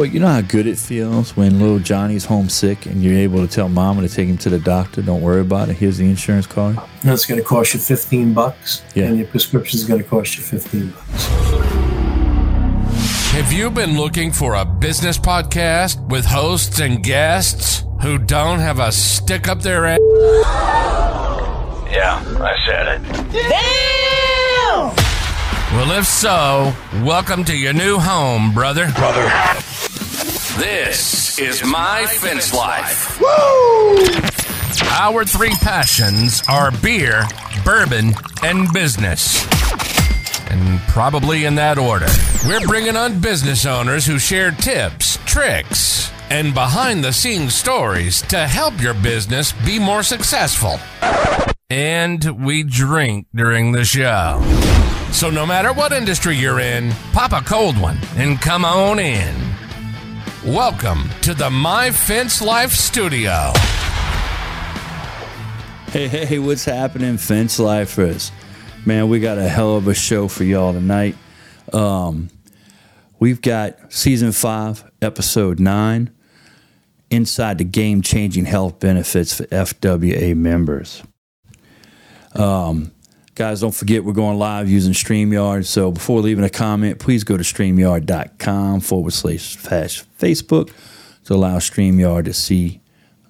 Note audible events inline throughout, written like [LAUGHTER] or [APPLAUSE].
Well, you know how good it feels when little Johnny's homesick and you're able to tell mama to take him to the doctor. Don't worry about it. Here's the insurance card. That's going to cost you 15 bucks. Yeah. And your prescription is going to cost you 15 bucks. Have you been looking for a business podcast with hosts and guests who don't have a stick up their ass? Yeah, I said it. Well, if so, welcome to your new home, brother. Brother. This is My Fence Life. Woo! Our three passions are beer, bourbon, and business. And probably in that order. We're bringing on business owners who share tips, tricks, and behind the scenes stories to help your business be more successful. And we drink during the show. So no matter what industry you're in, pop a cold one and come on in. Welcome to the My Fence Life Studio. Hey, hey, what's happening, fence lifers? Man, we got a hell of a show for y'all tonight. Um, we've got season five, episode nine, inside the game changing health benefits for FWA members. Um, guys, don't forget we're going live using StreamYard. So before leaving a comment, please go to StreamYard.com forward slash Facebook to allow StreamYard to see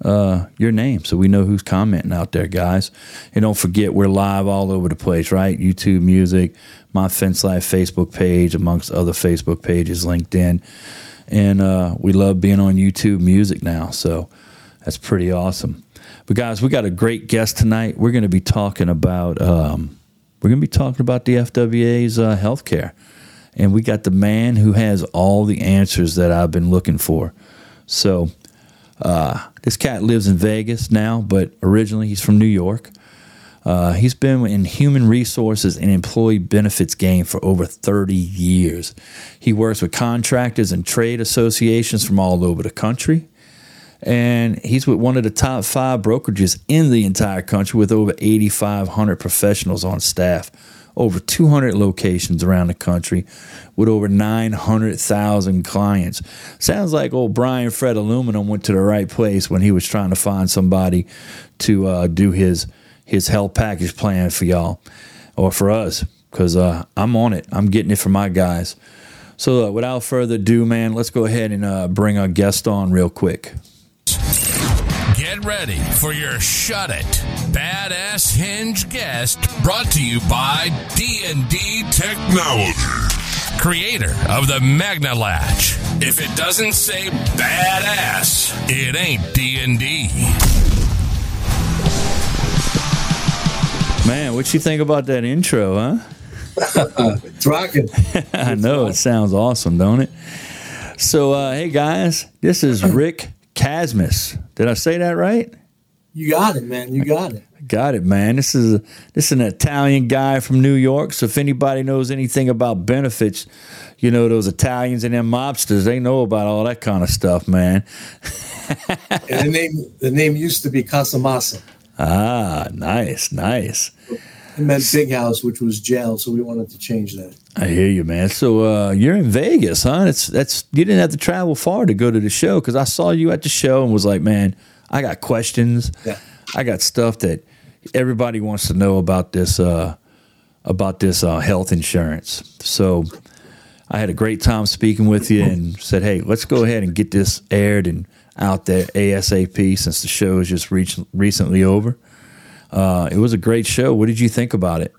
uh, your name so we know who's commenting out there, guys. And don't forget, we're live all over the place, right? YouTube Music, My Fence Life Facebook page, amongst other Facebook pages, LinkedIn. And uh, we love being on YouTube Music now. So that's pretty awesome. But guys, we got a great guest tonight. We're going to be talking about um, we're going to be talking about the FWA's uh, healthcare, and we got the man who has all the answers that I've been looking for. So uh, this cat lives in Vegas now, but originally he's from New York. Uh, he's been in human resources and employee benefits game for over 30 years. He works with contractors and trade associations from all over the country. And he's with one of the top five brokerages in the entire country with over 8,500 professionals on staff, over 200 locations around the country with over 900,000 clients. Sounds like old Brian Fred Aluminum went to the right place when he was trying to find somebody to uh, do his his health package plan for y'all or for us because uh, I'm on it. I'm getting it for my guys. So uh, without further ado, man, let's go ahead and uh, bring our guest on real quick. Get ready for your Shut It Badass Hinge guest brought to you by D&D Technology. Creator of the Magna Latch. If it doesn't say badass, it ain't D&D. Man, what you think about that intro, huh? It's rocking. [LAUGHS] I know it sounds awesome, don't it? So, uh, hey guys, this is Rick Casmass. Did I say that right? You got it, man. You got it. Got it, man. This is this is an Italian guy from New York. So if anybody knows anything about benefits, you know those Italians and them mobsters, they know about all that kind of stuff, man. And the name the name used to be Casamassa. [LAUGHS] Ah, nice, nice. It meant big house, which was jail, so we wanted to change that. I hear you, man. So uh, you're in Vegas, huh? It's that's you didn't have to travel far to go to the show because I saw you at the show and was like, man, I got questions. Yeah. I got stuff that everybody wants to know about this uh, about this uh, health insurance. So I had a great time speaking with you and said, hey, let's go ahead and get this aired and out there ASAP since the show is just reach, recently over. Uh, it was a great show. What did you think about it?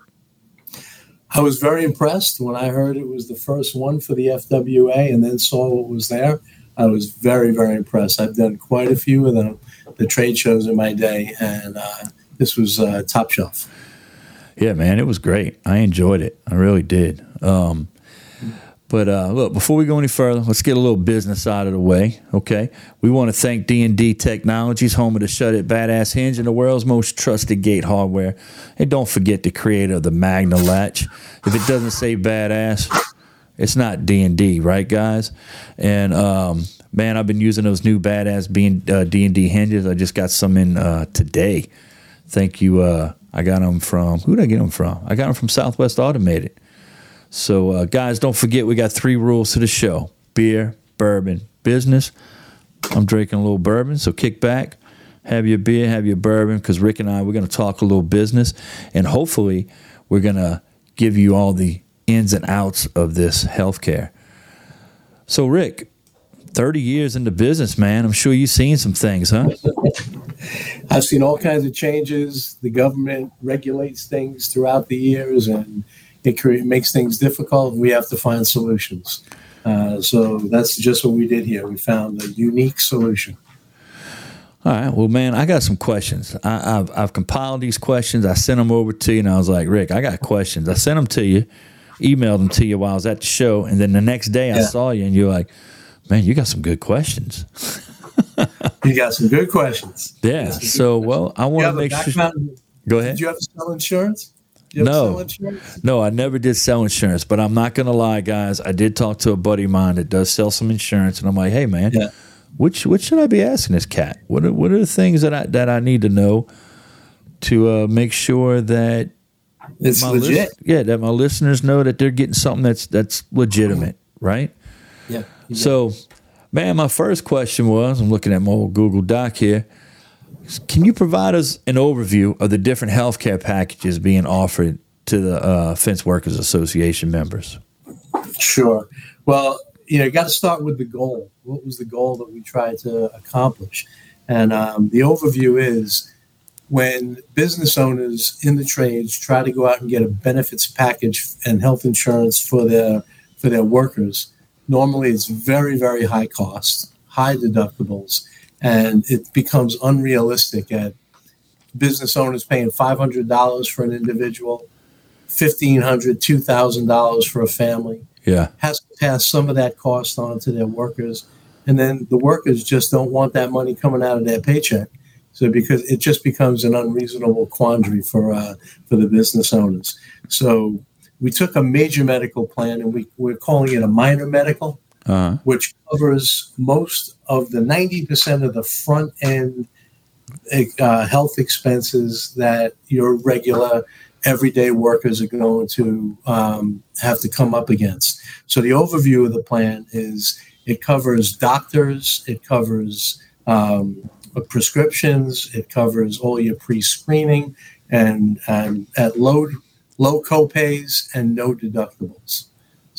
I was very impressed when I heard it was the first one for the FWA and then saw what was there. I was very, very impressed. I've done quite a few of them, the trade shows in my day, and uh, this was uh, top shelf. Yeah, man, it was great. I enjoyed it. I really did. Um, but uh, look, before we go any further, let's get a little business out of the way. Okay, we want to thank D and D Technologies, home of the Shut It Badass Hinge and the world's most trusted gate hardware. And don't forget the creator of the Magna Latch. If it doesn't say badass, it's not D and D, right, guys? And um, man, I've been using those new badass being uh, hinges. I just got some in uh, today. Thank you. Uh, I got them from who did I get them from? I got them from Southwest Automated. So, uh, guys, don't forget we got three rules to the show: beer, bourbon, business. I'm drinking a little bourbon, so kick back, have your beer, have your bourbon, because Rick and I, we're going to talk a little business, and hopefully, we're going to give you all the ins and outs of this healthcare. So, Rick, 30 years into business, man, I'm sure you've seen some things, huh? [LAUGHS] I've seen all kinds of changes. The government regulates things throughout the years, and it cre- makes things difficult. We have to find solutions. Uh, so that's just what we did here. We found a unique solution. All right. Well, man, I got some questions. I, have I've compiled these questions. I sent them over to you, and I was like, Rick, I got questions. I sent them to you, emailed them to you while I was at the show, and then the next day I saw you, and you're like, man, you got some good questions. [LAUGHS] you got some good questions. Yeah. So, well, I want to make sure. Go ahead. Did you have to sell insurance? No, insurance? no, I never did sell insurance, but I'm not going to lie, guys. I did talk to a buddy of mine that does sell some insurance, and I'm like, hey, man, yeah. which what should I be asking this cat? What are, what are the things that I that I need to know to uh, make sure that it's legit? List, yeah, that my listeners know that they're getting something that's that's legitimate, right? Yeah. So, man, my first question was, I'm looking at my old Google Doc here. Can you provide us an overview of the different healthcare packages being offered to the uh, Fence Workers Association members? Sure. Well, you know, you got to start with the goal. What was the goal that we tried to accomplish? And um, the overview is when business owners in the trades try to go out and get a benefits package and health insurance for their for their workers, normally it's very very high cost, high deductibles, and it becomes unrealistic at business owners paying $500 for an individual $1500 $2000 for a family. Yeah. Has to pass some of that cost on to their workers. And then the workers just don't want that money coming out of their paycheck. So because it just becomes an unreasonable quandary for uh, for the business owners. So we took a major medical plan and we, we're calling it a minor medical uh-huh. which covers most of the 90% of the front end uh, health expenses that your regular everyday workers are going to um, have to come up against. So, the overview of the plan is it covers doctors, it covers um, prescriptions, it covers all your pre screening and, and at low, low copays and no deductibles.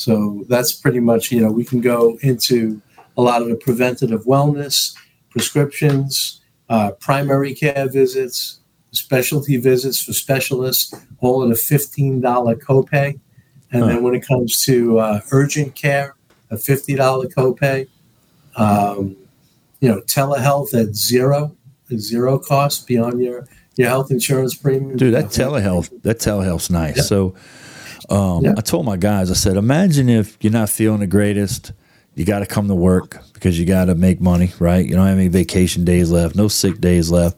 So that's pretty much, you know, we can go into a lot of the preventative wellness, prescriptions, uh, primary care visits, specialty visits for specialists, all at a $15 copay. And huh. then when it comes to uh, urgent care, a $50 copay. Um, you know, telehealth at zero, zero cost beyond your, your health insurance premium. Dude, that telehealth, that telehealth's nice. Yep. So um, yeah. I told my guys, I said, imagine if you're not feeling the greatest, you got to come to work because you got to make money, right? You don't have any vacation days left, no sick days left.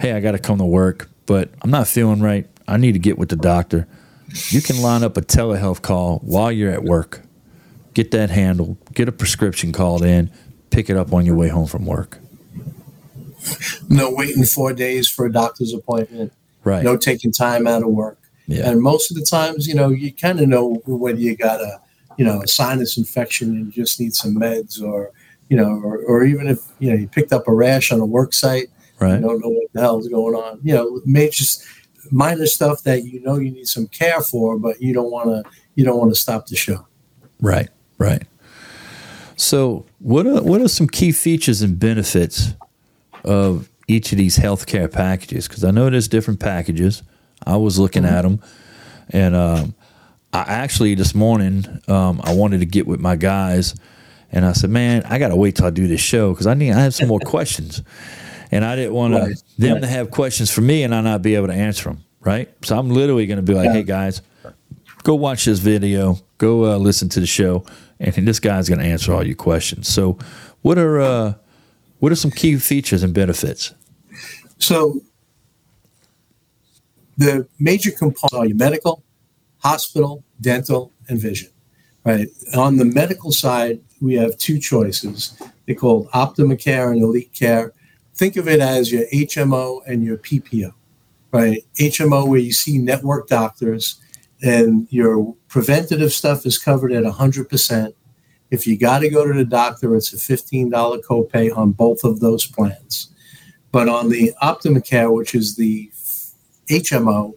Hey, I got to come to work, but I'm not feeling right. I need to get with the doctor. You can line up a telehealth call while you're at work. Get that handled, get a prescription called in, pick it up on your way home from work. No waiting four days for a doctor's appointment. Right. No taking time out of work. Yeah. And most of the times, you know, you kind of know whether you got a, you know, a sinus infection and you just need some meds or, you know, or, or even if, you know, you picked up a rash on a work site, right. you don't know what the hell is going on. You know, major, minor stuff that you know you need some care for, but you don't want to, you don't want to stop the show. Right, right. So, what are what are some key features and benefits of each of these healthcare packages? Because I know there's different packages. I was looking mm-hmm. at them, and um, I actually this morning um, I wanted to get with my guys, and I said, "Man, I got to wait till I do this show because I need I have some more [LAUGHS] questions." And I didn't want right. them right. to have questions for me and I not be able to answer them. Right. So I'm literally going to be like, yeah. "Hey guys, go watch this video. Go uh, listen to the show, and this guy's going to answer all your questions." So, what are uh, what are some key features and benefits? So the major components are your medical, hospital, dental, and vision. Right. On the medical side, we have two choices. They're called Optima Care and Elite Care. Think of it as your HMO and your PPO. Right. HMO, where you see network doctors and your preventative stuff is covered at 100%. If you got to go to the doctor, it's a $15 copay on both of those plans. But on the Optimacare, which is the HMO,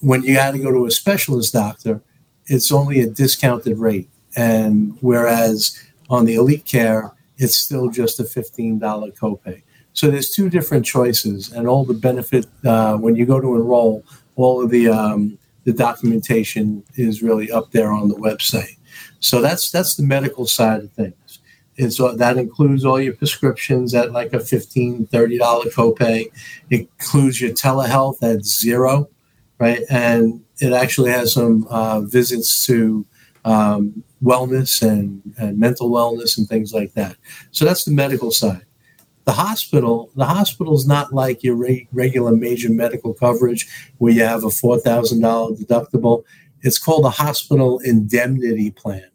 when you got to go to a specialist doctor, it's only a discounted rate. And whereas on the Elite Care, it's still just a $15 copay. So there's two different choices, and all the benefit uh, when you go to enroll, all of the um, the documentation is really up there on the website. So that's that's the medical side of things. It's, uh, that includes all your prescriptions at like a $15, $30 copay. It includes your telehealth at zero, right? And it actually has some uh, visits to um, wellness and, and mental wellness and things like that. So that's the medical side the hospital the hospital is not like your re- regular major medical coverage where you have a $4000 deductible it's called a hospital indemnity plan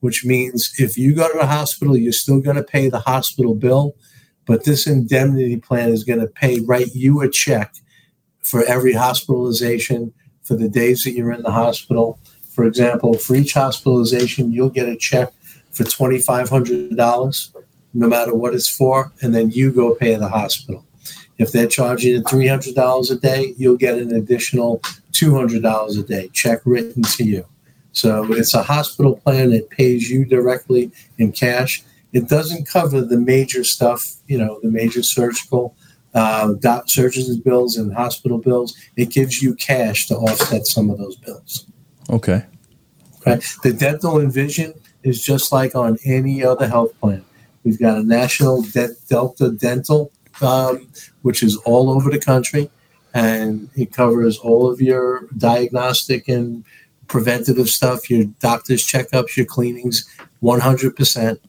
which means if you go to the hospital you're still going to pay the hospital bill but this indemnity plan is going to pay write you a check for every hospitalization for the days that you're in the hospital for example for each hospitalization you'll get a check for $2500 no matter what it's for, and then you go pay the hospital. If they're charging you $300 a day, you'll get an additional $200 a day, check written to you. So it's a hospital plan It pays you directly in cash. It doesn't cover the major stuff, you know, the major surgical, uh, doc, surgeons' bills and hospital bills. It gives you cash to offset some of those bills. Okay. Right. The dental and vision is just like on any other health plan. We've got a national De- Delta Dental, um, which is all over the country, and it covers all of your diagnostic and preventative stuff, your doctor's checkups, your cleanings, 100%.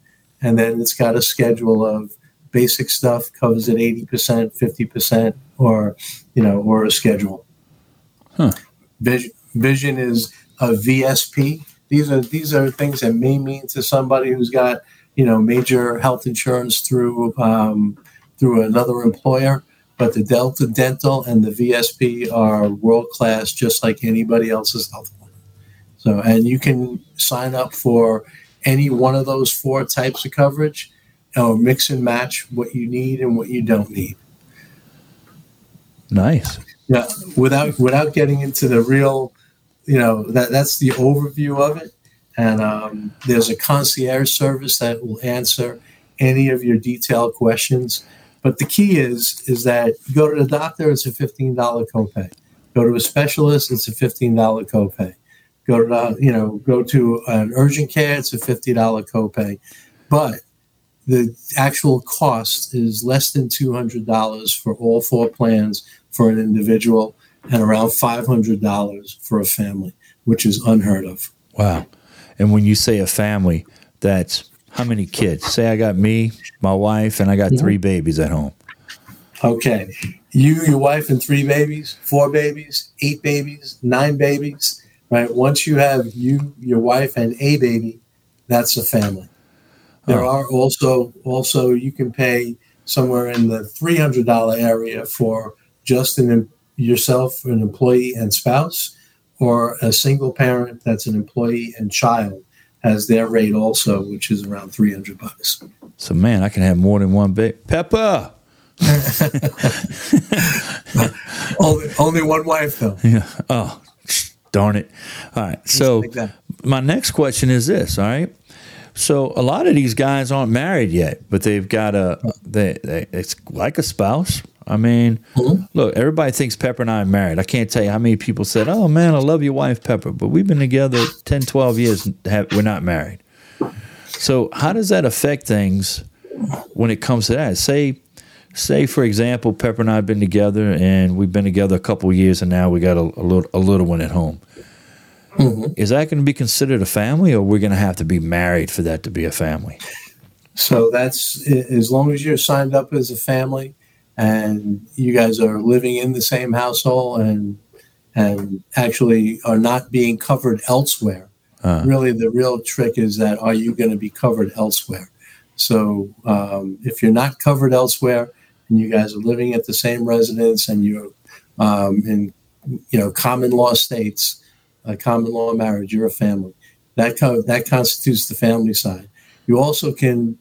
And then it's got a schedule of basic stuff covers at 80%, 50%, or, you know, or a schedule. Huh. Vision, vision is a VSP. These are these are things that may mean to somebody who's got you know major health insurance through um, through another employer. But the Delta Dental and the VSP are world class, just like anybody else's health. So, and you can sign up for any one of those four types of coverage, or mix and match what you need and what you don't need. Nice. Yeah, without without getting into the real, you know, that that's the overview of it. And um, there's a concierge service that will answer any of your detailed questions. But the key is is that you go to the doctor, it's a fifteen dollar copay. Go to a specialist, it's a fifteen dollar copay. Go to the, you know go to an urgent care, it's a fifty dollar copay. But the actual cost is less than two hundred dollars for all four plans for an individual, and around five hundred dollars for a family, which is unheard of. Wow. And when you say a family, that's how many kids? Say I got me, my wife, and I got three mm-hmm. babies at home. Okay. You, your wife, and three babies, four babies, eight babies, nine babies, right? Once you have you, your wife, and a baby, that's a family. There Oh. are also also you can pay somewhere in the three hundred dollar area for just an yourself, an employee and spouse, or a single parent that's an employee and child has their rate also, which is around three hundred bucks. So man, I can have more than one baby. Pepper. [LAUGHS] Only, only one wife though. Yeah. Oh, darn it. All right. So like my next question is this. All right. So a lot of these guys aren't married yet, but they've got a they, they it's like a spouse. I mean, Mhm. look, everybody thinks Pepper and I are married. I can't tell you how many people said, "Oh man, I love your wife, Pepper," but we've been together 10, 12 years. Have, we're not married. So how does that affect things when it comes to that? Say, say for example, Pepper and I have been together, and we've been together a couple years, and now we got a, a little a little one at home. Is that going to be considered a family, or we're going to have to be married for that to be a family? So that's as long as you're signed up as a family and you guys are living in the same household and and actually are not being covered elsewhere. Uh. Really, the real trick is that are you going to be covered elsewhere? So um, if you're not covered elsewhere and you guys are living at the same residence and you're um, in you know common law states, a common law marriage, you're a family. That co- that constitutes the family side. You also can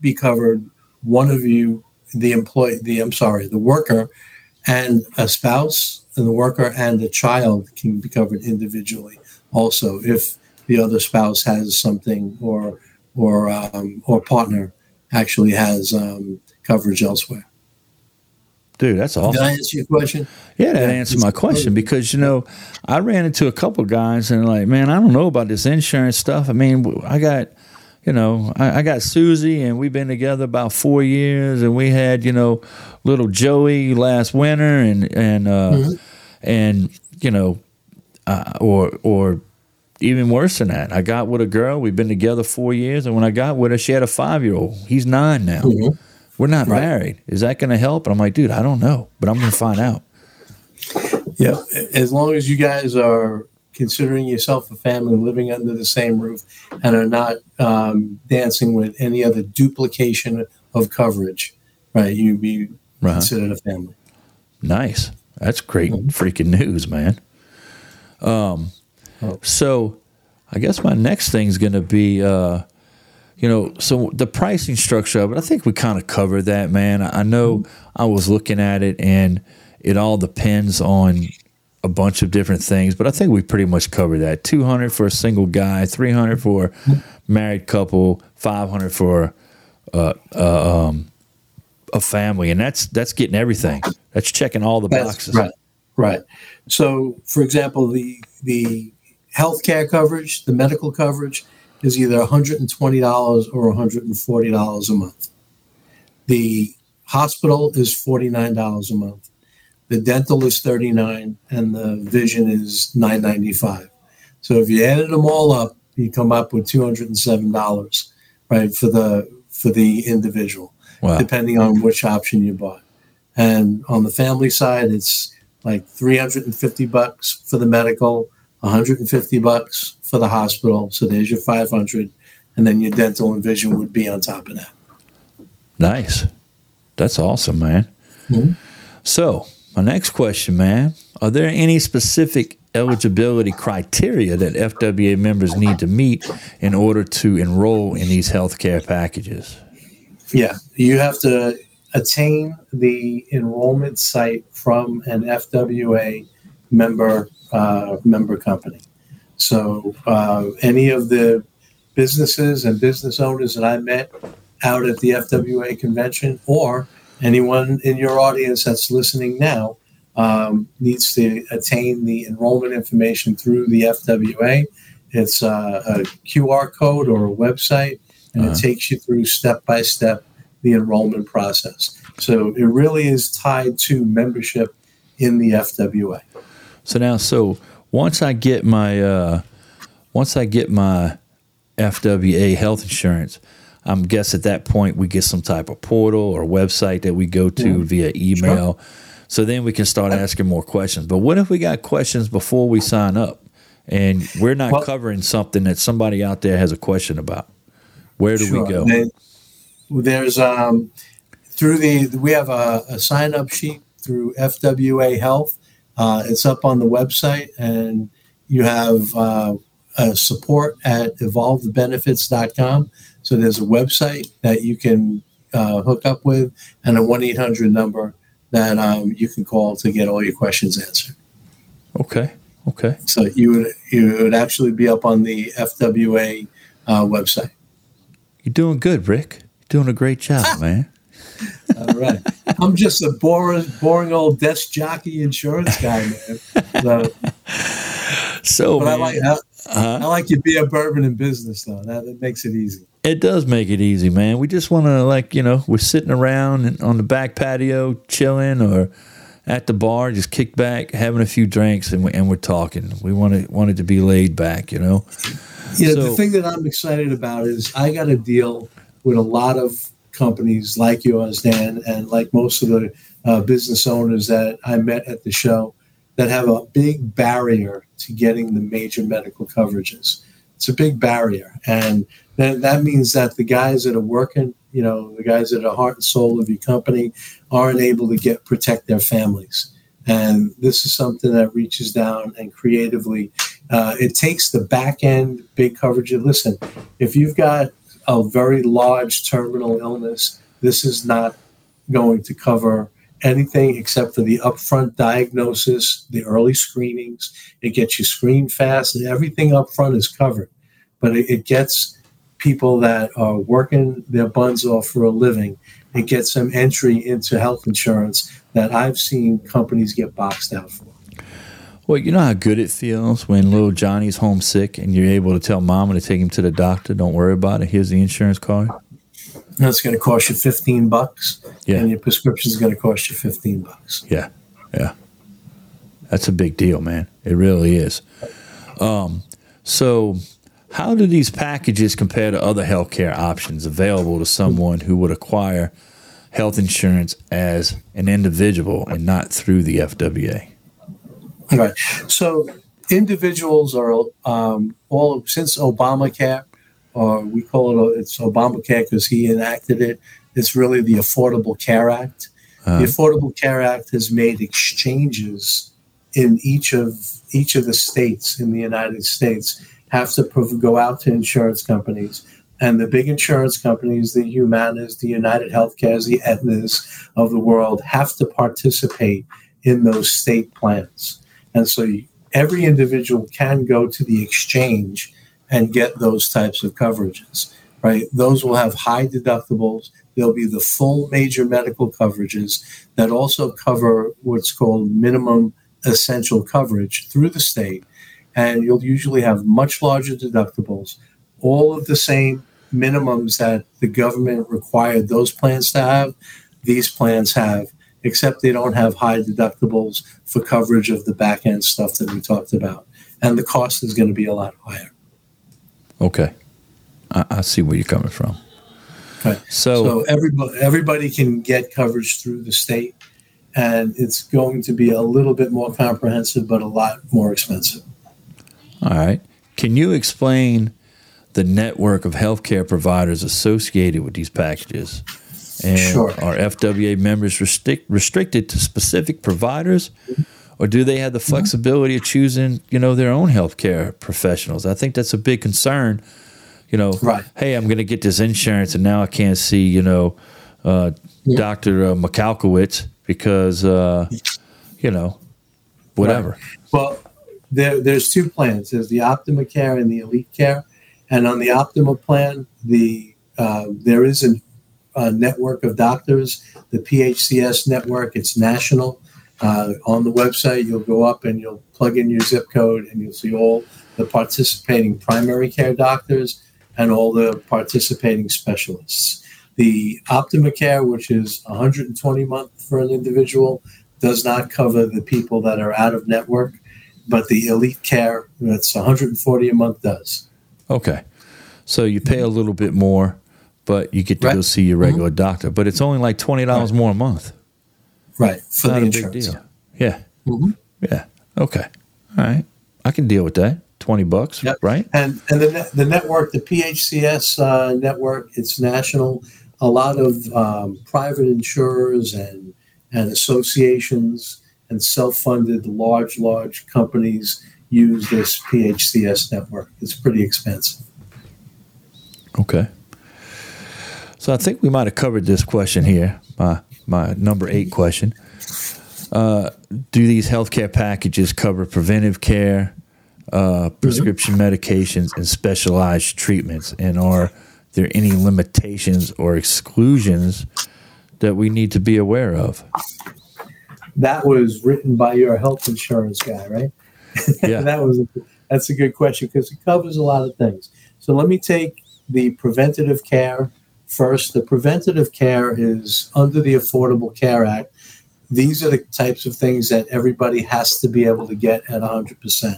be covered. One of you, the employee, the I'm sorry, the worker, and a spouse, and the worker and a child can be covered individually. Also, if the other spouse has something or or um, or partner actually has um, coverage elsewhere. Dude, that's awesome. Did I answer your question? Yeah, that answered my question because you know I ran into a couple guys and like, man, I don't know about this insurance stuff. I mean, I got, you know, I, I got Susie and we've been together about four years, and we had you know little Joey last winter, and and uh, mm-hmm. and you know, uh, or or even worse than that. I got with a girl. We've been together four years, and when I got with her, she had a five year old. He's nine now. Mm-hmm. We're not right. married. Is that going to help? And I'm like, dude, I don't know, but I'm going to find out. Yeah, as long as you guys are considering yourself a family living under the same roof and are not um, dancing with any other duplication of coverage, right? You be uh-huh. considered a family. Nice. That's great mm-hmm. freaking news, man. Um, oh. so I guess my next thing is going to be uh, you know, so the pricing structure of it, I think we kind of covered that, man. I know I was looking at it and it all depends on a bunch of different things, but I think we pretty much covered that. 200 for a single guy, 300 for a married couple, 500 for uh, uh, um, a family. And that's, that's getting everything. That's checking all the boxes. right. Right. So, for example, the, the healthcare coverage, the medical coverage, is either $120 or $140 a month. The hospital is $49 a month. The dental is 39 and the vision is 995. So if you added them all up, you come up with $207, right, for the for the individual, wow. depending on which option you bought. And on the family side, it's like 350 bucks for the medical, 150 bucks for the hospital. So there's your 500 and then your dental and vision would be on top of that. Nice. That's awesome, man. Mm-hmm. So, my next question, man, are there any specific eligibility criteria that FWA members need to meet in order to enroll in these healthcare packages? Yeah, you have to attain the enrollment site from an FWA member uh, member company. So uh, any of the businesses and business owners that I met out at the FWA convention, or anyone in your audience that's listening now, um, needs to attain the enrollment information through the FWA. It's uh, a QR code or a website, and uh-huh. it takes you through step by step the enrollment process. So it really is tied to membership in the FWA. So now, so once I get my uh, once I get my FWA health insurance, I'm guess at that point we get some type of portal or website that we go to mm-hmm. via email. Sure. So then we can start asking more questions. But what if we got questions before we sign up and we're not well, covering something that somebody out there has a question about? Where do sure. we go? They, there's um, through the we have a, a sign up sheet through FWA Health uh, it's up on the website, and you have uh, support at evolvebenefits.com. So there's a website that you can uh, hook up with and a 1 800 number that um, you can call to get all your questions answered. Okay. Okay. So you would you would actually be up on the FWA uh, website. You're doing good, Rick. You're doing a great job, man. All right. I'm just a boring, boring old desk jockey insurance guy, man. So, so but man, I like I, uh-huh. I like your beer, bourbon, and business though. That, that makes it easy. It does make it easy, man. We just want to like you know we're sitting around on the back patio, chilling, or at the bar, just kick back, having a few drinks, and, we, and we're talking. We want to want it to be laid back, you know. Yeah, so, the thing that I'm excited about is I got a deal with a lot of companies like yours, Dan, and like most of the uh, business owners that I met at the show that have a big barrier to getting the major medical coverages. It's a big barrier. And that, that means that the guys that are working, you know, the guys that are heart and soul of your company aren't able to get protect their families. And this is something that reaches down and creatively, uh, it takes the back end big coverage. Listen, if you've got a very large terminal illness, this is not going to cover anything except for the upfront diagnosis, the early screenings. It gets you screened fast, and everything up front is covered. But it, it gets people that are working their buns off for a living. It gets them entry into health insurance that I've seen companies get boxed out for. Well, you know how good it feels when little Johnny's homesick and you're able to tell mama to take him to the doctor. Don't worry about it. Here's the insurance card. That's going to cost you 15 bucks. Yeah. And your prescription is going to cost you 15 bucks. Yeah, yeah. That's a big deal, man. It really is. Um, so, how do these packages compare to other healthcare options available to someone who would acquire health insurance as an individual and not through the FWA? Right. So individuals are um, all since Obamacare, or we call it it's Obamacare because he enacted it. It's really the Affordable Care Act. Uh, the Affordable Care Act has made exchanges in each of each of the states in the United States have to prov- go out to insurance companies. And the big insurance companies, the Humanas, the United Healthcares, the Aetnas of the world, have to participate in those state plans. And so every individual can go to the exchange and get those types of coverages, right? Those will have high deductibles. There'll be the full major medical coverages that also cover what's called minimum essential coverage through the state. And you'll usually have much larger deductibles, all of the same minimums that the government required those plans to have, these plans have except they don't have high deductibles for coverage of the back end stuff that we talked about. And the cost is going to be a lot higher. Okay, I, I see where you're coming from. Okay. So, So everybody, everybody can get coverage through the state, and it's going to be a little bit more comprehensive, but a lot more expensive. all right, can you explain the network of healthcare providers associated with these packages? And Sure. are FWA members restrict, restricted to specific providers, or do they have the flexibility of choosing, you know, their own healthcare professionals? I think that's a big concern. You know, Right. hey, I'm going to get this insurance, and now I can't see, you know, uh, Doctor uh, Mikalkowicz because, uh, you know, whatever. Well, there, there's two plans. There's the Optima Care and the Elite Care, and on the Optima plan, the uh, there is a, a network of doctors, the PHCS network. It's national. Uh, on the website, you'll go up and you'll plug in your zip code, and you'll see all the participating primary care doctors and all the participating specialists. The Optima Care, which is 120 a month for an individual, does not cover the people that are out of network, but the Elite Care, that's 140 a month, does. Okay. So you pay a little bit more, but you get to Right. go see your regular doctor. But it's only like twenty dollars more a month. Right for Not the a big insurance. deal. Yeah. Mhm. Yeah. Okay. All right. I can deal with that. Twenty bucks, Yep. right? And and the the network, the PHCS uh, network, it's national. A lot of um, private insurers and and associations and self-funded large large companies use this PHCS network. It's pretty expensive. Okay. So I think we might have covered this question here. My my number eight question. Uh, do these healthcare packages cover preventive care, uh, prescription medications, and specialized treatments? And are there any limitations or exclusions that we need to be aware of? That was written by your health insurance guy, right? Yeah. [LAUGHS] that was a, that's a good question because it covers a lot of things. So let me take the preventative care first. The preventative care is under the Affordable Care Act. These are the types of things that everybody has to be able to get at 100%.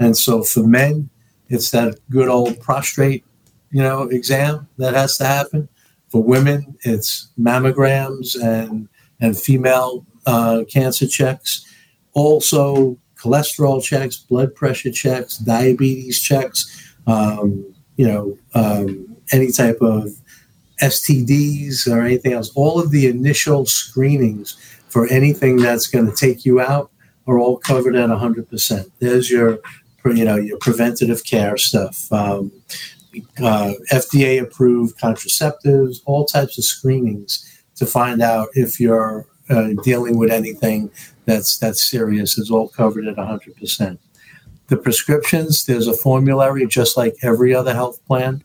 And so for men, it's that good old prostrate, you know, exam that has to happen. For women, it's mammograms and and female uh, cancer checks. Also, cholesterol checks, blood pressure checks, diabetes checks. Um, you know, um, any type of STDs or anything else. All of the initial screenings for anything that's going to take you out are all covered at 100%. There's your, you know, your preventative care stuff. Um, uh, FDA approved contraceptives, all types of screenings to find out if you're uh, dealing with anything that's that's serious is all covered at 100%. The prescriptions, there's a formulary just like every other health plan.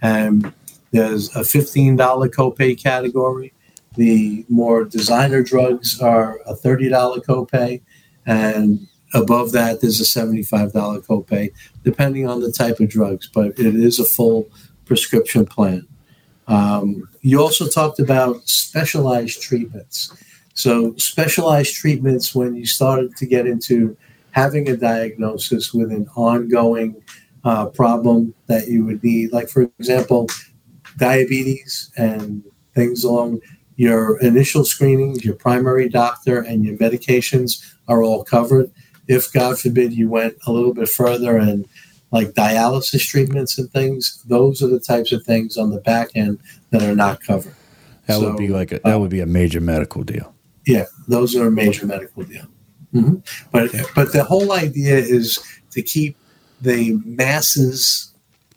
And there's a $15 copay category. The more designer drugs are a $30 copay. And above that, there's a $75 copay, depending on the type of drugs. But it is a full prescription plan. Um, you also talked about specialized treatments. So, specialized treatments when you started to get into having a diagnosis with an ongoing uh, problem that you would need, like, for example, diabetes and things along your initial screenings, your primary doctor, and your medications are all covered. If, God forbid, you went a little bit further and like dialysis treatments and things, those are the types of things on the back end that are not covered. That so, would be like a, that uh, would be a major medical deal. Yeah, those are a major medical deal. Mm-hmm. But but the whole idea is to keep the masses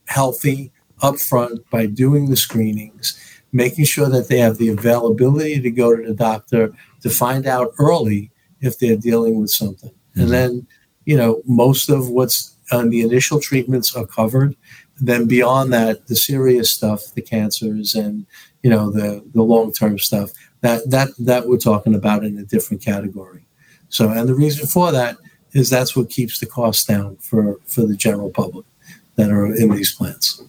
healthy up front by doing the screenings, making sure that they have the availability to go to the doctor to find out early if they're dealing with something. Mm-hmm. And then, you know, most of what's on the initial treatments are covered. Then beyond that, the serious stuff, the cancers and you know the the long term stuff, that that that we're talking about in a different category. So, and the reason for that is that's what keeps the costs down for for the general public that are in these plants.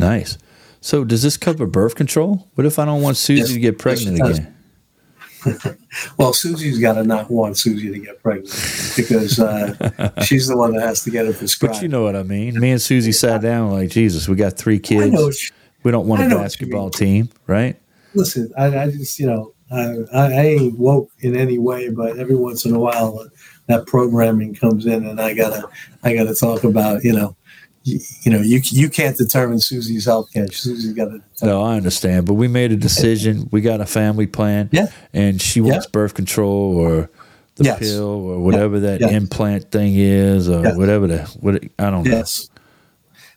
Nice. So, does this cover birth control? What if I don't want Susie yes, to get pregnant again? [LAUGHS] well, Susie's got to not want Susie to get pregnant because uh, [LAUGHS] she's the one that has to get it prescribed. But you know what I mean. Me and Susie sat down like, Jesus, we got three kids. We don't want a basketball team, right? Listen, I, I just, you know, I, I, ain't woke in any way, but every once in a while, uh, that programming comes in, and I gotta, I gotta talk about, you know, you, you, know, you you can't determine Susie's health care. Susie's got to. No, I understand, but we made a decision. We got a family plan. Yeah. And she wants yeah. birth control or the yes. pill or whatever yeah. that yes. implant thing is or yes. whatever the what I don't know. Yes.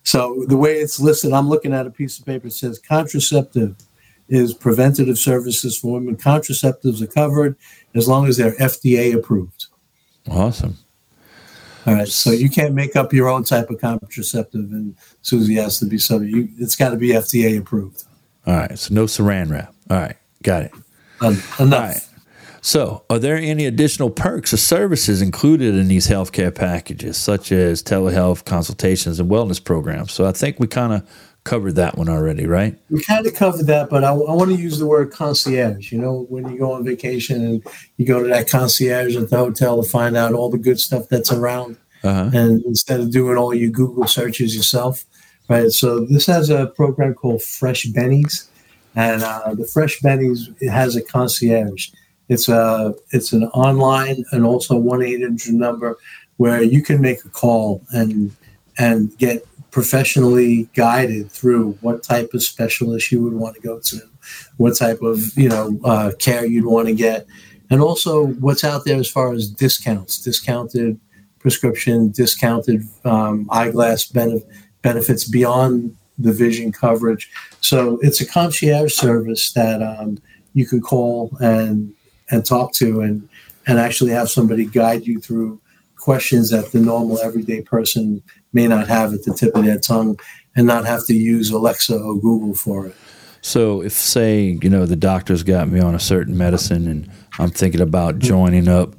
So the way it's listed, I'm looking at a piece of paper It says contraceptive is preventative services for women. Contraceptives are covered as long as they're FDA approved. Awesome. All right, so you can't make up your own type of contraceptive, and Susie has to be so you. It's got to be FDA approved. All right, so no Saran wrap. All right, got it. Um, enough. All right. So, are there any additional perks or services included in these healthcare packages, such as telehealth consultations and wellness programs? So, I think we kind of covered that one already, right? We kind of covered that, but I, I want to use the word concierge. You know, when you go on vacation and you go to that concierge at the hotel to find out all the good stuff that's around, uh-huh. and instead of doing all your Google searches yourself, right? So this has a program called FreshBenies, and uh, the FreshBenies it has a concierge. It's a it's an online and also one eight hundred number where you can make a call and and get professionally guided through what type of specialist you would want to go to, what type of you know uh, care you'd want to get, and also what's out there as far as discounts, discounted prescription, discounted um, eyeglass benef- benefits beyond the vision coverage. So it's a concierge service that um, you can call and and talk to and and actually have somebody guide you through questions that the normal everyday person may not have at the tip of their tongue and not have to use Alexa or Google for it. So, if say you know the doctor's got me on a certain medicine and I'm thinking about joining up,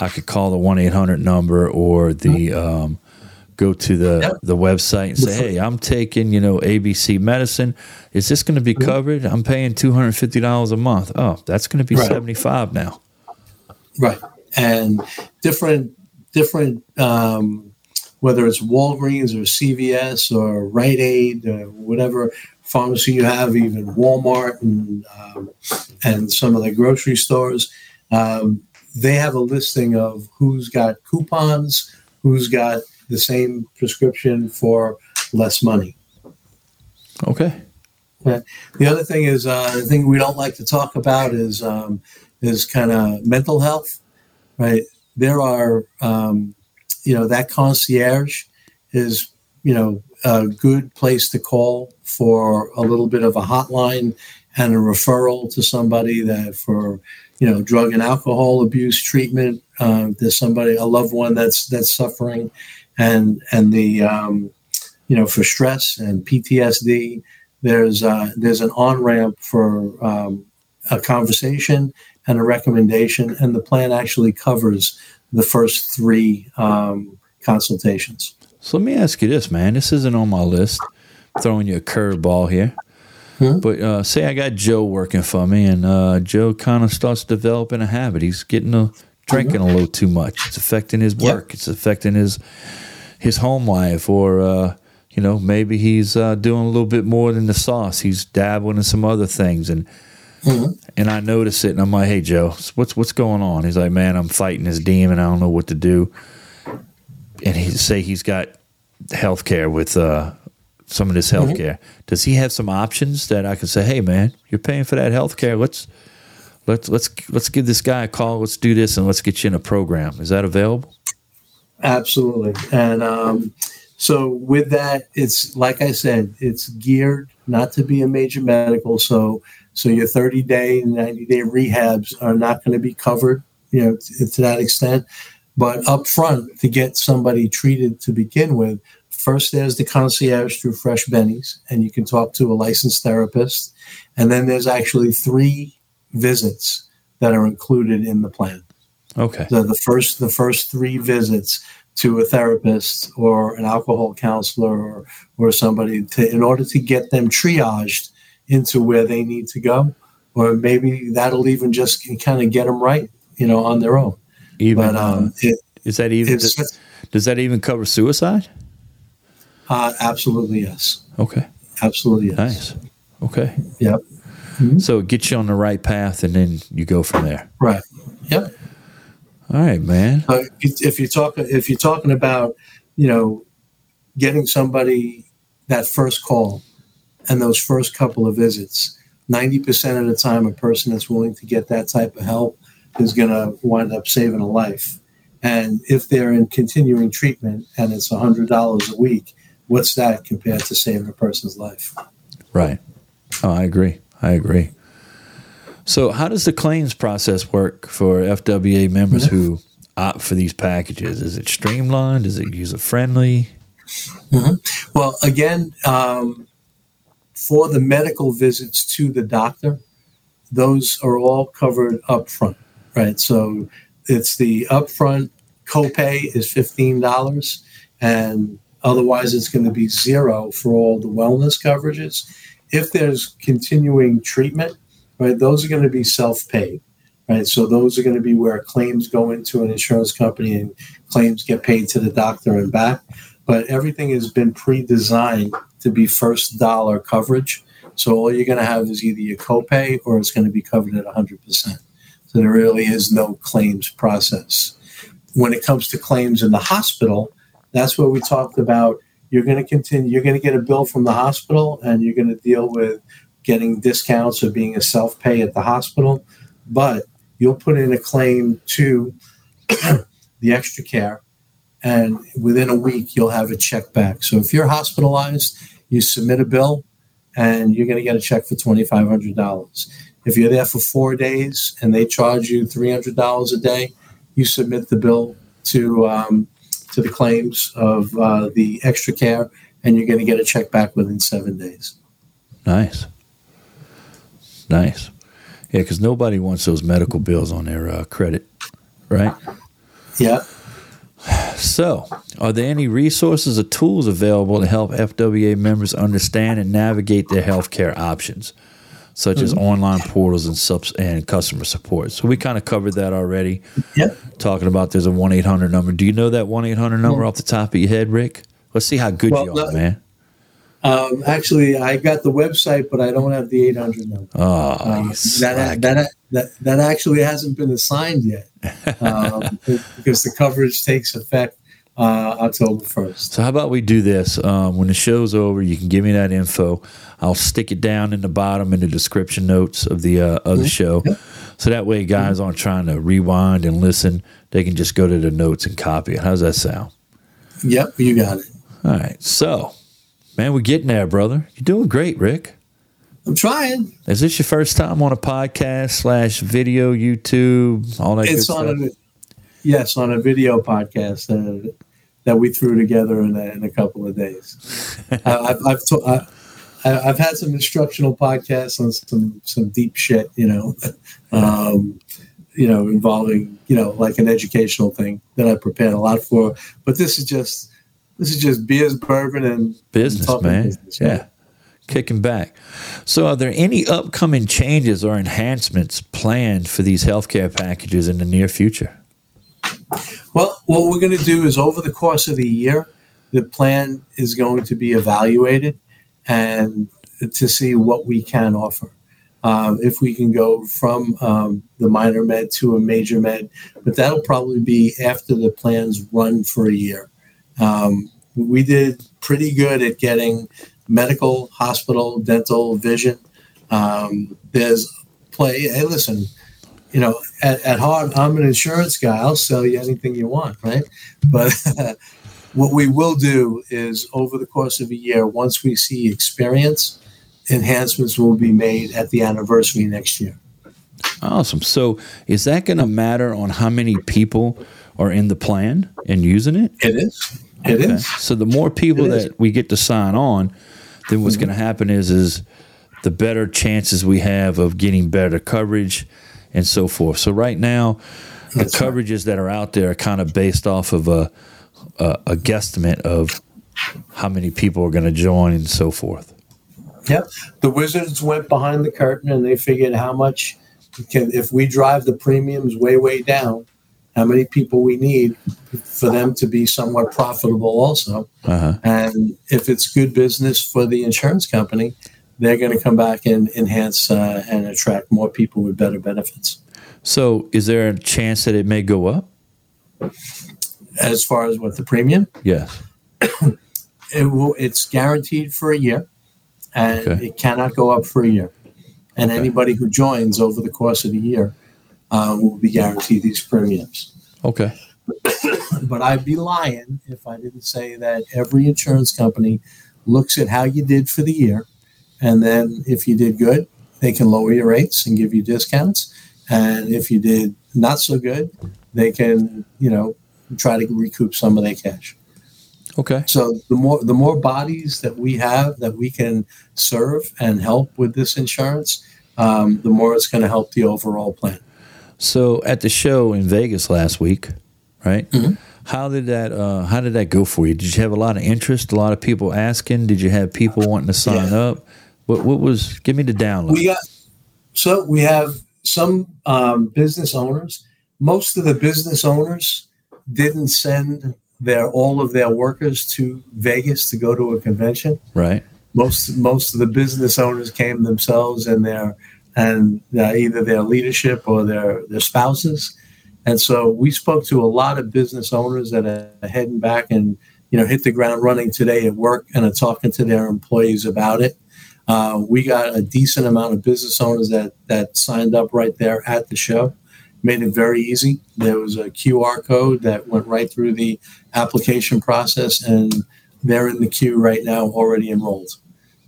I could call the one eight hundred number or the um, go to the yep. the website and say, "Hey, I'm taking you know ABC medicine. Is this going to be mm-hmm. covered? I'm paying two hundred fifty dollars a month. Oh, that's going to be right. seventy five now." Right, and different different um, whether it's Walgreens or CVS or Rite Aid or whatever pharmacy you have, even Walmart and um, and some of the grocery stores, um, they have a listing of who's got coupons, who's got the same prescription for less money. Okay. The other thing is uh, the thing we don't like to talk about is um, is kind of mental health, right? There are um, you know that concierge is you know a good place to call for a little bit of a hotline and a referral to somebody that for you know drug and alcohol abuse treatment. Uh, there's somebody a loved one that's that's suffering, and and the um, you know for stress and PTSD. There's uh, there's an on ramp for um, a conversation and a recommendation, and the plan actually covers the first three um, consultations. So let me ask you this, man. This isn't on my list. throwing you a curveball here. Hmm? But uh, say I got Joe working for me, and uh, Joe kind of starts developing a habit. He's getting a drinking mm-hmm. a little too much. It's affecting his work. Yep. It's affecting his his home life, or uh, you know, maybe he's uh, doing a little bit more than the sauce. He's dabbling in some other things, and mm-hmm. and I notice it, and I'm like, "Hey, Joe, what's what's going on?" He's like, "Man, I'm fighting this demon. I don't know what to do." And he say he's got health care with uh, some of this health mm-hmm. care. Does he have some options that I can say, "Hey, man, you're paying for that health care. Let's let's let's let's give this guy a call. Let's do this, and let's get you in a program." Is that available? Absolutely, and um, so with that, it's like I said, it's geared not to be a major medical. So so your 30 day, and 90 day rehabs are not going to be covered, you know, to, to that extent. But up front, to get somebody treated to begin with, first there's the concierge through FreshBenies, and you can talk to a licensed therapist. And then there's actually three visits that are included in the plan. Okay. So the first the first three visits to a therapist or an alcohol counselor or, or somebody to, in order to get them triaged into where they need to go, or maybe that'll even just kind of get them right, you know, on their own. Even but, um, it, is that even does, does, that even cover suicide? Uh, absolutely yes. Okay. Absolutely yes. Nice. Okay. Yep. Mm-hmm. So it gets you on the right path, and then you go from there. Right. Yep. All right, man. Uh, if you're talking, if you're talking about, you know, getting somebody that first call and those first couple of visits, ninety percent of the time, a person that's willing to get that type of help is going to wind up saving a life. And if they're in continuing treatment and it's $100 a week, what's that compared to saving a person's life? Right. Oh, I agree. I agree. So, how does the claims process work for FWA members mm-hmm. who opt for these packages? Is it streamlined? Is it user friendly? Mm-hmm. Well, again, um, for the medical visits to the doctor, those are all covered up front right? So it's the upfront copay is $15 and otherwise it's going to be zero for all the wellness coverages. If there's continuing treatment, right, those are going to be self-paid. Right, so those are going to be where claims go into an insurance company and claims get paid to the doctor and back. But everything has been pre-designed to be first dollar coverage. So all you're going to have is either your copay or it's going to be covered at 100%. So there really is no claims process. When it comes to claims in the hospital, that's where we talked about you're going to continue, you're going to get a bill from the hospital and you're going to deal with getting discounts or being a self pay at the hospital. But you'll put in a claim to [CLEARS THROAT] the extra care and within a week you'll have a check back. So if you're hospitalized, you submit a bill and you're going to get a check for $2,500. If you're there for four days and they charge you $300 a day, you submit the bill to um, to the claims of uh, the extra care, and you're going to get a check back within seven days. Nice, nice. Yeah, because nobody wants those medical bills on their uh, credit, right? Yeah. So, are there any resources or tools available to help FWA members understand and navigate their healthcare options? such mm-hmm. as online portals and subs and customer support. So we kind of covered that already. Yep. Talking about there's a one eight hundred number. Do you know that one eight hundred number off the top of your head, Rick? Let's see how good well, you are, man. Um, actually, I got the website, but I don't have the 800 number. Oh, um, that, that, that, that actually hasn't been assigned yet um, [LAUGHS] because the coverage takes effect uh, October 1st. So, how about we do this? Um, when the show's over, you can give me that info. I'll stick it down in the bottom in the description notes of the uh, of the mm-hmm. show, yep. so that way guys aren't trying to rewind and listen. They can just go to the notes and copy it. How's that sound? Yep, you got it. All right. So, Man, we're getting there, brother. You're doing great, Rick. I'm trying. Is this your first time on a podcast slash video, YouTube, all that It's good on stuff? a yes on a video podcast uh, that we threw together in a, in a couple of days. I, [LAUGHS] I've I've, to, I- I've had some instructional podcasts on some some deep shit, you know, [LAUGHS] um, you know, involving you know like an educational thing that I prepared a lot for. But this is just this is just beers, bourbon, and business, talking man. business, yeah. Kicking back. So, are there any upcoming changes or enhancements planned for these healthcare packages in the near future? Well, what we're going to do is over the course of the year, the plan is going to be evaluated and to see what we can offer. Um, if we can go from um, the minor med to a major med, but that'll probably be after the plans run for a year. Um, we did pretty good at getting medical, hospital, dental, vision. Um, there's play. Hey, listen, you know, at, at heart, I'm an insurance guy. I'll sell you anything you want, right? But [LAUGHS] what we will do is over the course of a year, once we see experience, enhancements will be made at the anniversary next year. Awesome. So, is that going to matter on how many people are in the plan and using it? It is. It Okay. is. So, the more people that we get to sign on, then what's going to happen is is the better chances we have of getting better coverage and so forth. So, right now, the That's right. coverages that are out there are kind of based off of a a, a guesstimate of how many people are going to join and so forth. Yep. The Wizards went behind the curtain and they figured how much can if we drive the premiums way way down, how many people we need for them to be somewhat profitable also. Uh-huh. And if it's good business for the insurance company, they're going to come back and enhance uh, and attract more people with better benefits. So, is there a chance that it may go up? As far as what the premium, Yes. [COUGHS] it will, it's guaranteed for a year, and Okay. it cannot go up for a year. And Okay. anybody who joins over the course of the year uh, will be guaranteed these premiums. Okay. But I'd be lying if I didn't say that every insurance company looks at how you did for the year, and then if you did good, they can lower your rates and give you discounts. And if you did not so good, they can, you know, try to recoup some of their cash. Okay. So the more the more bodies that we have that we can serve and help with this insurance, um, the more it's going to help the overall plan. So at the show in Vegas last week, right? Mhm. How did that uh, How did that go for you? Did you have a lot of interest? A lot of people asking? Did you have people wanting to sign Yeah. up? What What was? Give me the download. We got so we have some um, business owners. Most of the business owners didn't send their all of their workers to Vegas to go to a convention. right. most most of the business owners came themselves and their and uh, either their leadership or their their spouses. And so we spoke to a lot of business owners that are heading back and you know hit the ground running today at work and are talking to their employees about it. Uh, we got a decent amount of business owners that that signed up right there at the show. Made it very easy. There was a qr code that went right through the application process and they're in the queue right now already enrolled.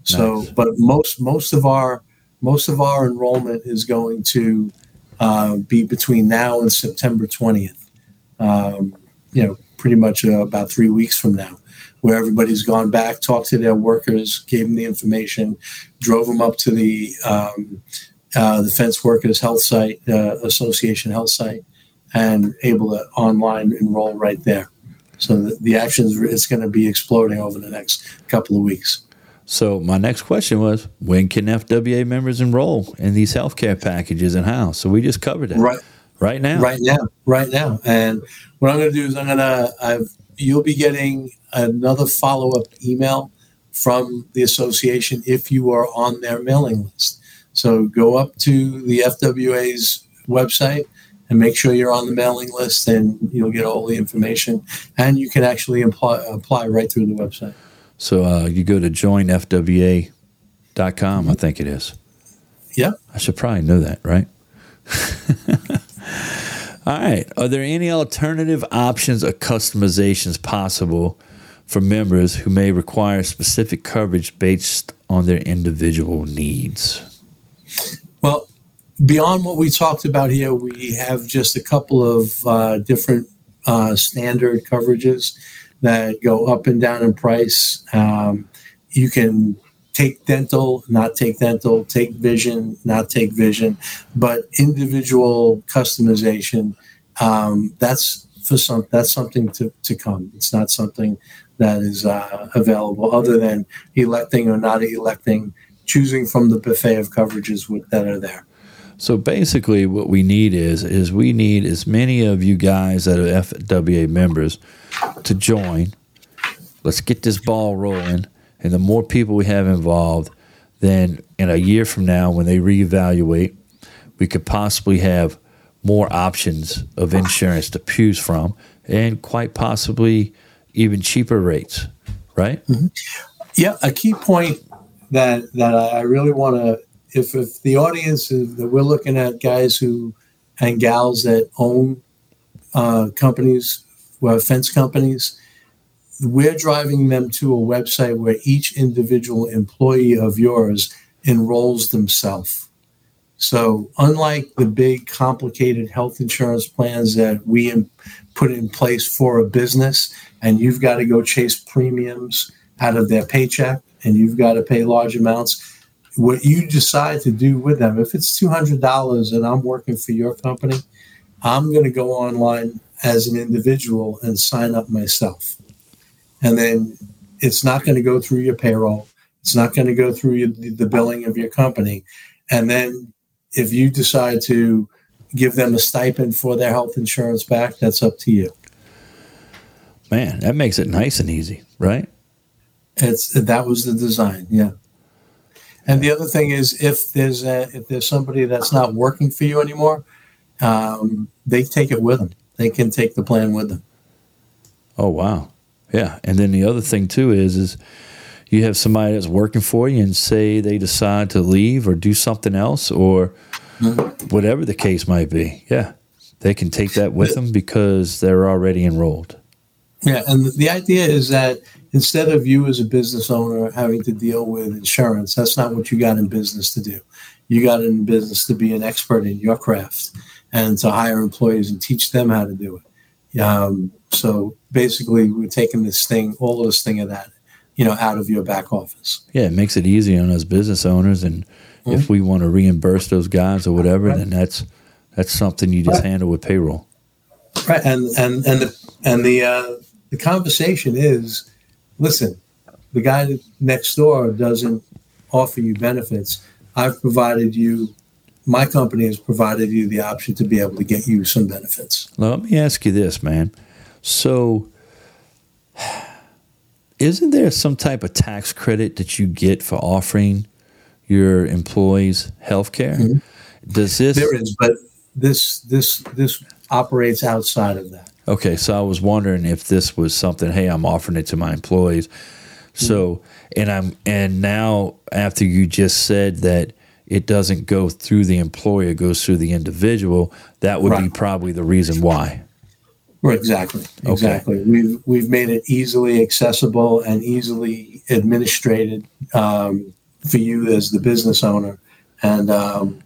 So, Nice. but most most of our most of our enrollment is going to uh, be between now and September twentieth. Um, you know, pretty much uh, about three weeks from now, where everybody's gone back, talked to their workers, gave them the information, drove them up to the um, uh, the Fence Workers Health Site uh, Association Health Site, and able to online enroll right there. So the, the is going to be exploding over the next couple of weeks. So my next question was, when can FWA members enroll in these healthcare packages and how? So we just covered that Right. right now. right now right now and what i'm going to do is i'm going to i've you'll be getting another follow-up email from the association if you are on their mailing list so go up to the fwa's website and make sure you're on the mailing list and you'll get all the information and you can actually apply, apply right through the website So uh, you go to joinfwa.com, I think it is. Yeah. I should probably know that, right? [LAUGHS] All right. Are there any alternative options or customizations possible for members who may require specific coverage based on their individual needs? Well, beyond what we talked about here, we have just a couple of uh, different uh, standard coverages that go up and down in price. Um, you can take dental, not take dental, take vision, not take vision, but individual customization. Um, that's for some. That's something to, to come. It's not something that is uh, available other than electing or not electing, choosing from the buffet of coverages with, that are there. So basically, what we need is is we need as many of you guys that are FWA members to join. Let's get this ball rolling, and the more people we have involved, then in a year from now, when they reevaluate, we could possibly have more options of insurance to choose from, and quite possibly even cheaper rates. Right? Mm-hmm. Yeah, a key point that that I really want to if if the audience is that we're looking at guys who and gals that own uh, companies, well, fence companies, we're driving them to a website where each individual employee of yours enrolls themselves. So, unlike the big, complicated health insurance plans that we put in place for a business, and you've got to go chase premiums out of their paycheck and you've got to pay large amounts, what you decide to do with them. If it's two hundred dollars and I'm working for your company, I'm going to go online as an individual and sign up myself, and then it's not going to go through your payroll. It's not going to go through your, the billing of your company, and then if you decide to give them a stipend for their health insurance back, that's up to you. Man, that makes it nice and easy, right? It's that was the design, yeah. And the other thing is, if there's a, if there's somebody that's not working for you anymore, um, they take it with them. They can take the plan with them. Oh wow, yeah. And then the other thing too is is you have somebody that's working for you, and say they decide to leave or do something else or mm-hmm. whatever the case might be. Yeah, they can take that with them because they're already enrolled. Yeah, and the idea is that instead of you as a business owner having to deal with insurance, that's not what you got in business to do. You got in business to be an expert in your craft and to hire employees and teach them how to do it. Um, so basically, we're taking this thing, all of this thing of that, you know, out of your back office. Yeah, it makes it easy on us business owners, and mm-hmm. if we want to reimburse those guys or whatever, right. then that's that's something you just right. handle with payroll. Right, and and and the and the uh, the conversation is listen, the guy next door doesn't offer you benefits. I've provided you, my company has provided you the option to be able to get you some benefits. Let me ask you this, man. So, isn't there some type of tax credit that you get for offering your employees health care? Mm-hmm. Does this? There is, but this this this operates outside of that. Okay, so I was wondering if this was something. Hey, I'm offering it to my employees. So, and I'm and now after you just said that it doesn't go through the employer, it goes through the individual. That would right. be probably the reason why. Right, exactly. Exactly. Okay. We've we've made it easily accessible and easily administrated um, for you as the business owner, and um,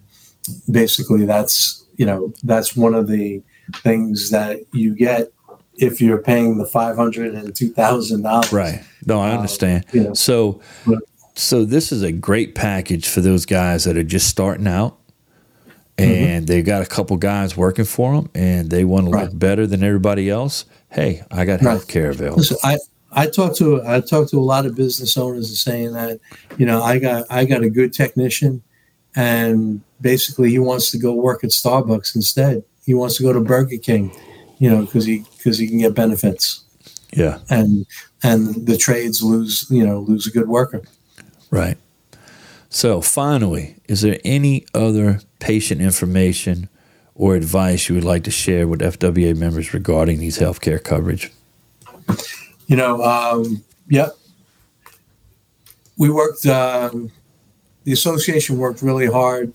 basically that's you know that's one of the things that you get if you're paying the five hundred and two thousand dollars. Right. No, I understand. Uh, you know, so, but, so this is a great package for those guys that are just starting out, mm-hmm. and mm-hmm. they got a couple guys working for them, and they want to right. look better than everybody else. Hey, I got health care available. Listen, I I talk to I talk to a lot of business owners and saying that you know I got I got a good technician, and basically he wants to go work at Starbucks instead he wants to go to Burger King, you know, because he because he can get benefits. Yeah, and and the trades lose you know lose a good worker. Right. So finally, is there any other patient information or advice you would like to share with FWA members regarding these healthcare coverage? You know, um, yeah, we worked. Um, the association worked really hard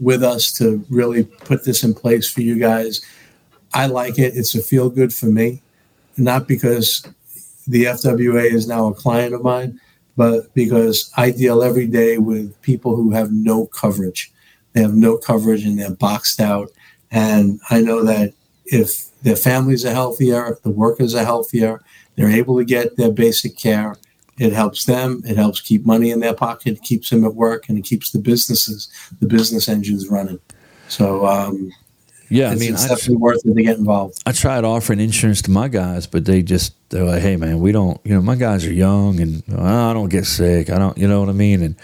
with us to really put this in place for you guys. I like it. It's a feel good for me, not because the FWA is now a client of mine, but because I deal every day with people who have no coverage. They have no coverage and they're boxed out. And I know that if their families are healthier, if the workers are healthier, they're able to get their basic care. It helps them. It helps keep money in their pocket. It keeps them at work, and it keeps the businesses, the business engines running. So, um, Yeah, I mean, it's I, definitely worth it to get involved. I tried offering insurance to my guys, but they just they're like, "Hey, man, we don't. You know, my guys are young, and uh, I don't get sick. I don't. You know what I mean?" And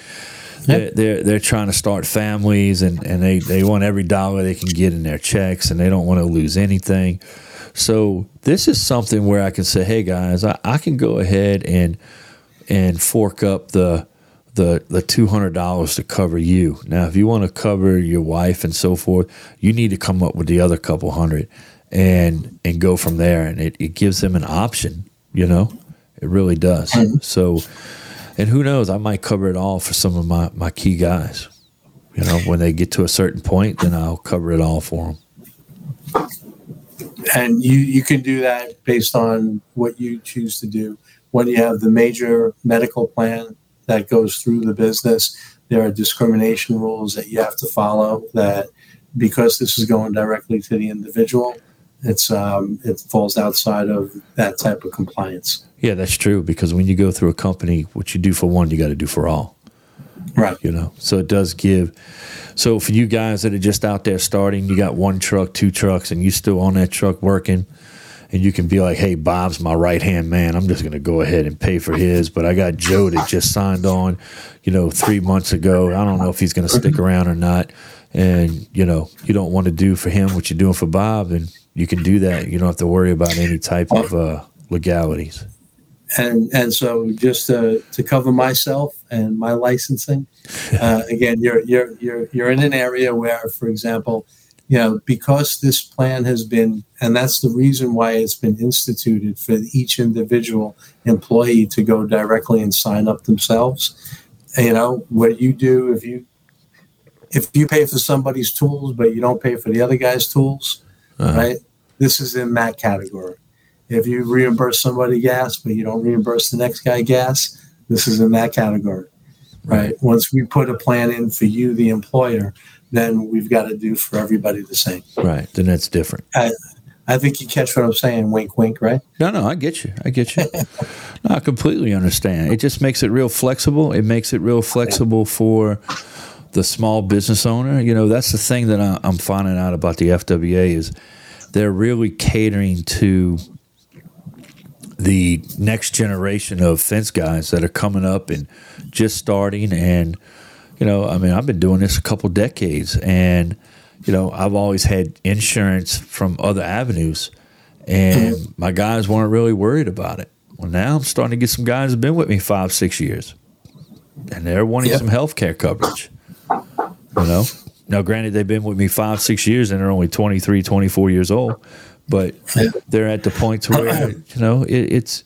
they're they're, they're trying to start families, and, and they they want every dollar they can get in their checks, and they don't want to lose anything. So this is something where I can say, "Hey, guys, I, I can go ahead and and fork up the." The, the two hundred dollars to cover you. Now, if you want to cover your wife and so forth, you need to come up with the other couple hundred and and go from there. And it, it gives them an option you know? It really does. So and who knows? I might cover it all for some of my my key guys. You know when they get to a certain point then i'll cover it all for them and you you can do that based on what you choose to do when you have the major medical plan that goes through the business there are discrimination rules that you have to follow that because this is going directly to the individual it's um, it falls outside of that type of compliance. Yeah that's true because when you go through a company what you do for one you got to do for all. Right. You know so it does give so for you guys that are just out there starting you got one truck two trucks and you still on that truck working and you can be like hey bob's my right hand man. I'm just going to go ahead and pay for his. But i got joe that just signed on you know three months ago. I don't know if he's going to stick around or not. And you know you don't want to do for him what you're doing for bob and you can do that. You don't have to worry about any type of uh, legalities. And and so just to, to cover myself and my licensing [LAUGHS] uh, again you're you're you're you're in an area where for example you know because this plan has been and that's the reason why it's been instituted for each individual employee to go directly and sign up themselves you know what you do if you if you pay for somebody's tools but you don't pay for the other guy's tools Uh-huh. right this is in that category if you reimburse somebody gas, but you don't reimburse the next guy gas, this is in that category, right? Once we put a plan in for you, the employer, then we've got to do for everybody the same. right then that's different I, I think you catch what I'm saying. Wink, wink, right? No, no, I get you. I get you. [LAUGHS] no, I completely understand. It just makes it real flexible. It makes it real flexible for the small business owner. You know, that's the thing that I, I'm finding out about the FWA is they're really catering to the next generation of fence guys that are coming up and just starting. And you know, I mean, I've been doing this a couple decades, and you know, I've always had insurance from other avenues and my guys weren't really worried about it. Well, now I'm starting to get some guys who've been with me five, six years, and they're wanting some health care coverage. You know, now granted, they've been with me five, six years, and they're only 23, 24 years old, but they're at the point where [CLEARS THROAT] you know it, it's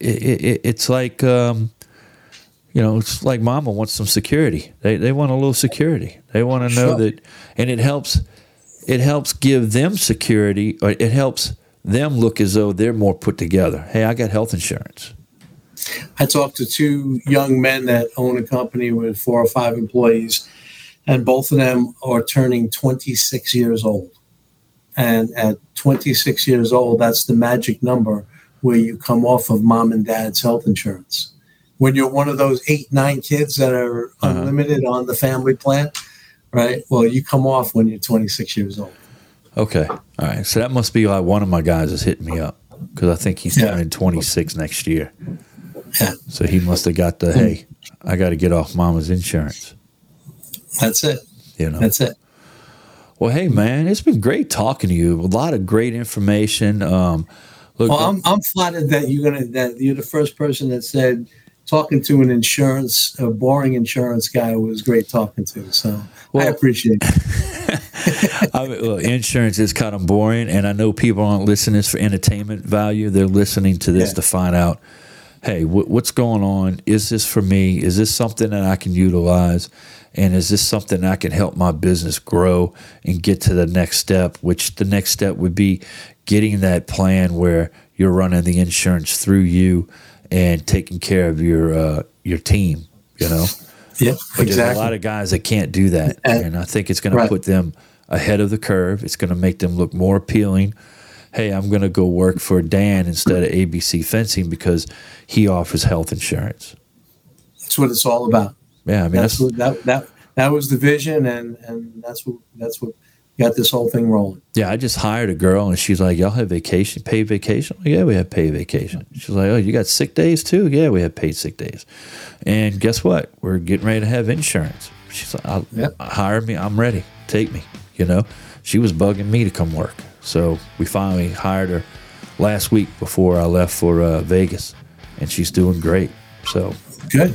it, it, it's like um, you know it's like mama wants some security. They they want a little security. They want to know Sure. that, and it helps it helps give them security or it helps them look as though they're more put together. Hey, I got health insurance. I talked to two young men that own a company with four or five employees, and both of them are turning 26 years old. And at 26 years old, that's the magic number where you come off of mom and dad's health insurance. When you're one of those eight, nine kids that are Uh-huh. unlimited on the family plan, right? Well, you come off when you're 26 years old. Okay, all right. So that must be why one of my guys is hitting me up because I think he's Yeah. turning 26 next year. Yeah. So he must have got the hey, I got to get off mama's insurance. That's it. You know. That's it. Well, hey man, it's been great talking to you. A lot of great information. Um, look, Well, I'm, I'm flattered that you're gonna that you're the first person that said talking to an insurance a boring insurance guy was great talking to. So well, I appreciate it. [LAUGHS] I mean, look, insurance is kind of boring, and I know people aren't listening this for entertainment value. They're listening to this Yeah. to find out, hey, wh- what's going on? Is this for me? Is this something that I can utilize? And is this something I can help my business grow and get to the next step? Which the next step would be getting that plan where you're running the insurance through you and taking care of your uh, your team. You know, Yeah, but there's exactly. a lot of guys that can't do that, And- and I think it's going to put them ahead of the curve. It's going to make them look more appealing. Hey, I'm going to go work for Dan instead of ABC Fencing because he offers health insurance. that's what it's all about. Yeah, I mean That's that's, what that that that was the vision, and and that's what that's what got this whole thing rolling. yeah. I just hired a girl and she's like, "Y'all have vacation, paid vacation?" Like, yeah, we have paid vacation. She's like, "Oh, you got sick days too?" Yeah, we have paid sick days. And guess what? We're getting ready to have insurance. She's like, I'll, Yep. "Hire me. I'm ready. Take me." You know, she was bugging me to come work, so we finally hired her last week before I left for uh, Vegas, and she's doing great. So Good,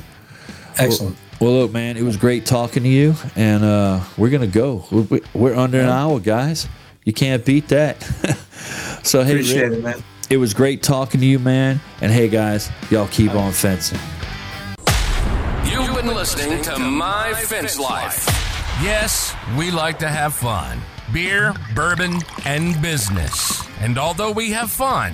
excellent. Well, look, man, it was great talking to you, and uh, we're gonna go. We're, we're under an hour, guys. You can't beat that. [LAUGHS] so, hey, Appreciate Rick, it, man. it was great talking to you, man. And hey, guys, y'all keep on fencing. You've been listening to My Fence Life. Yes, we like to have fun beer, bourbon, and business. And although we have fun,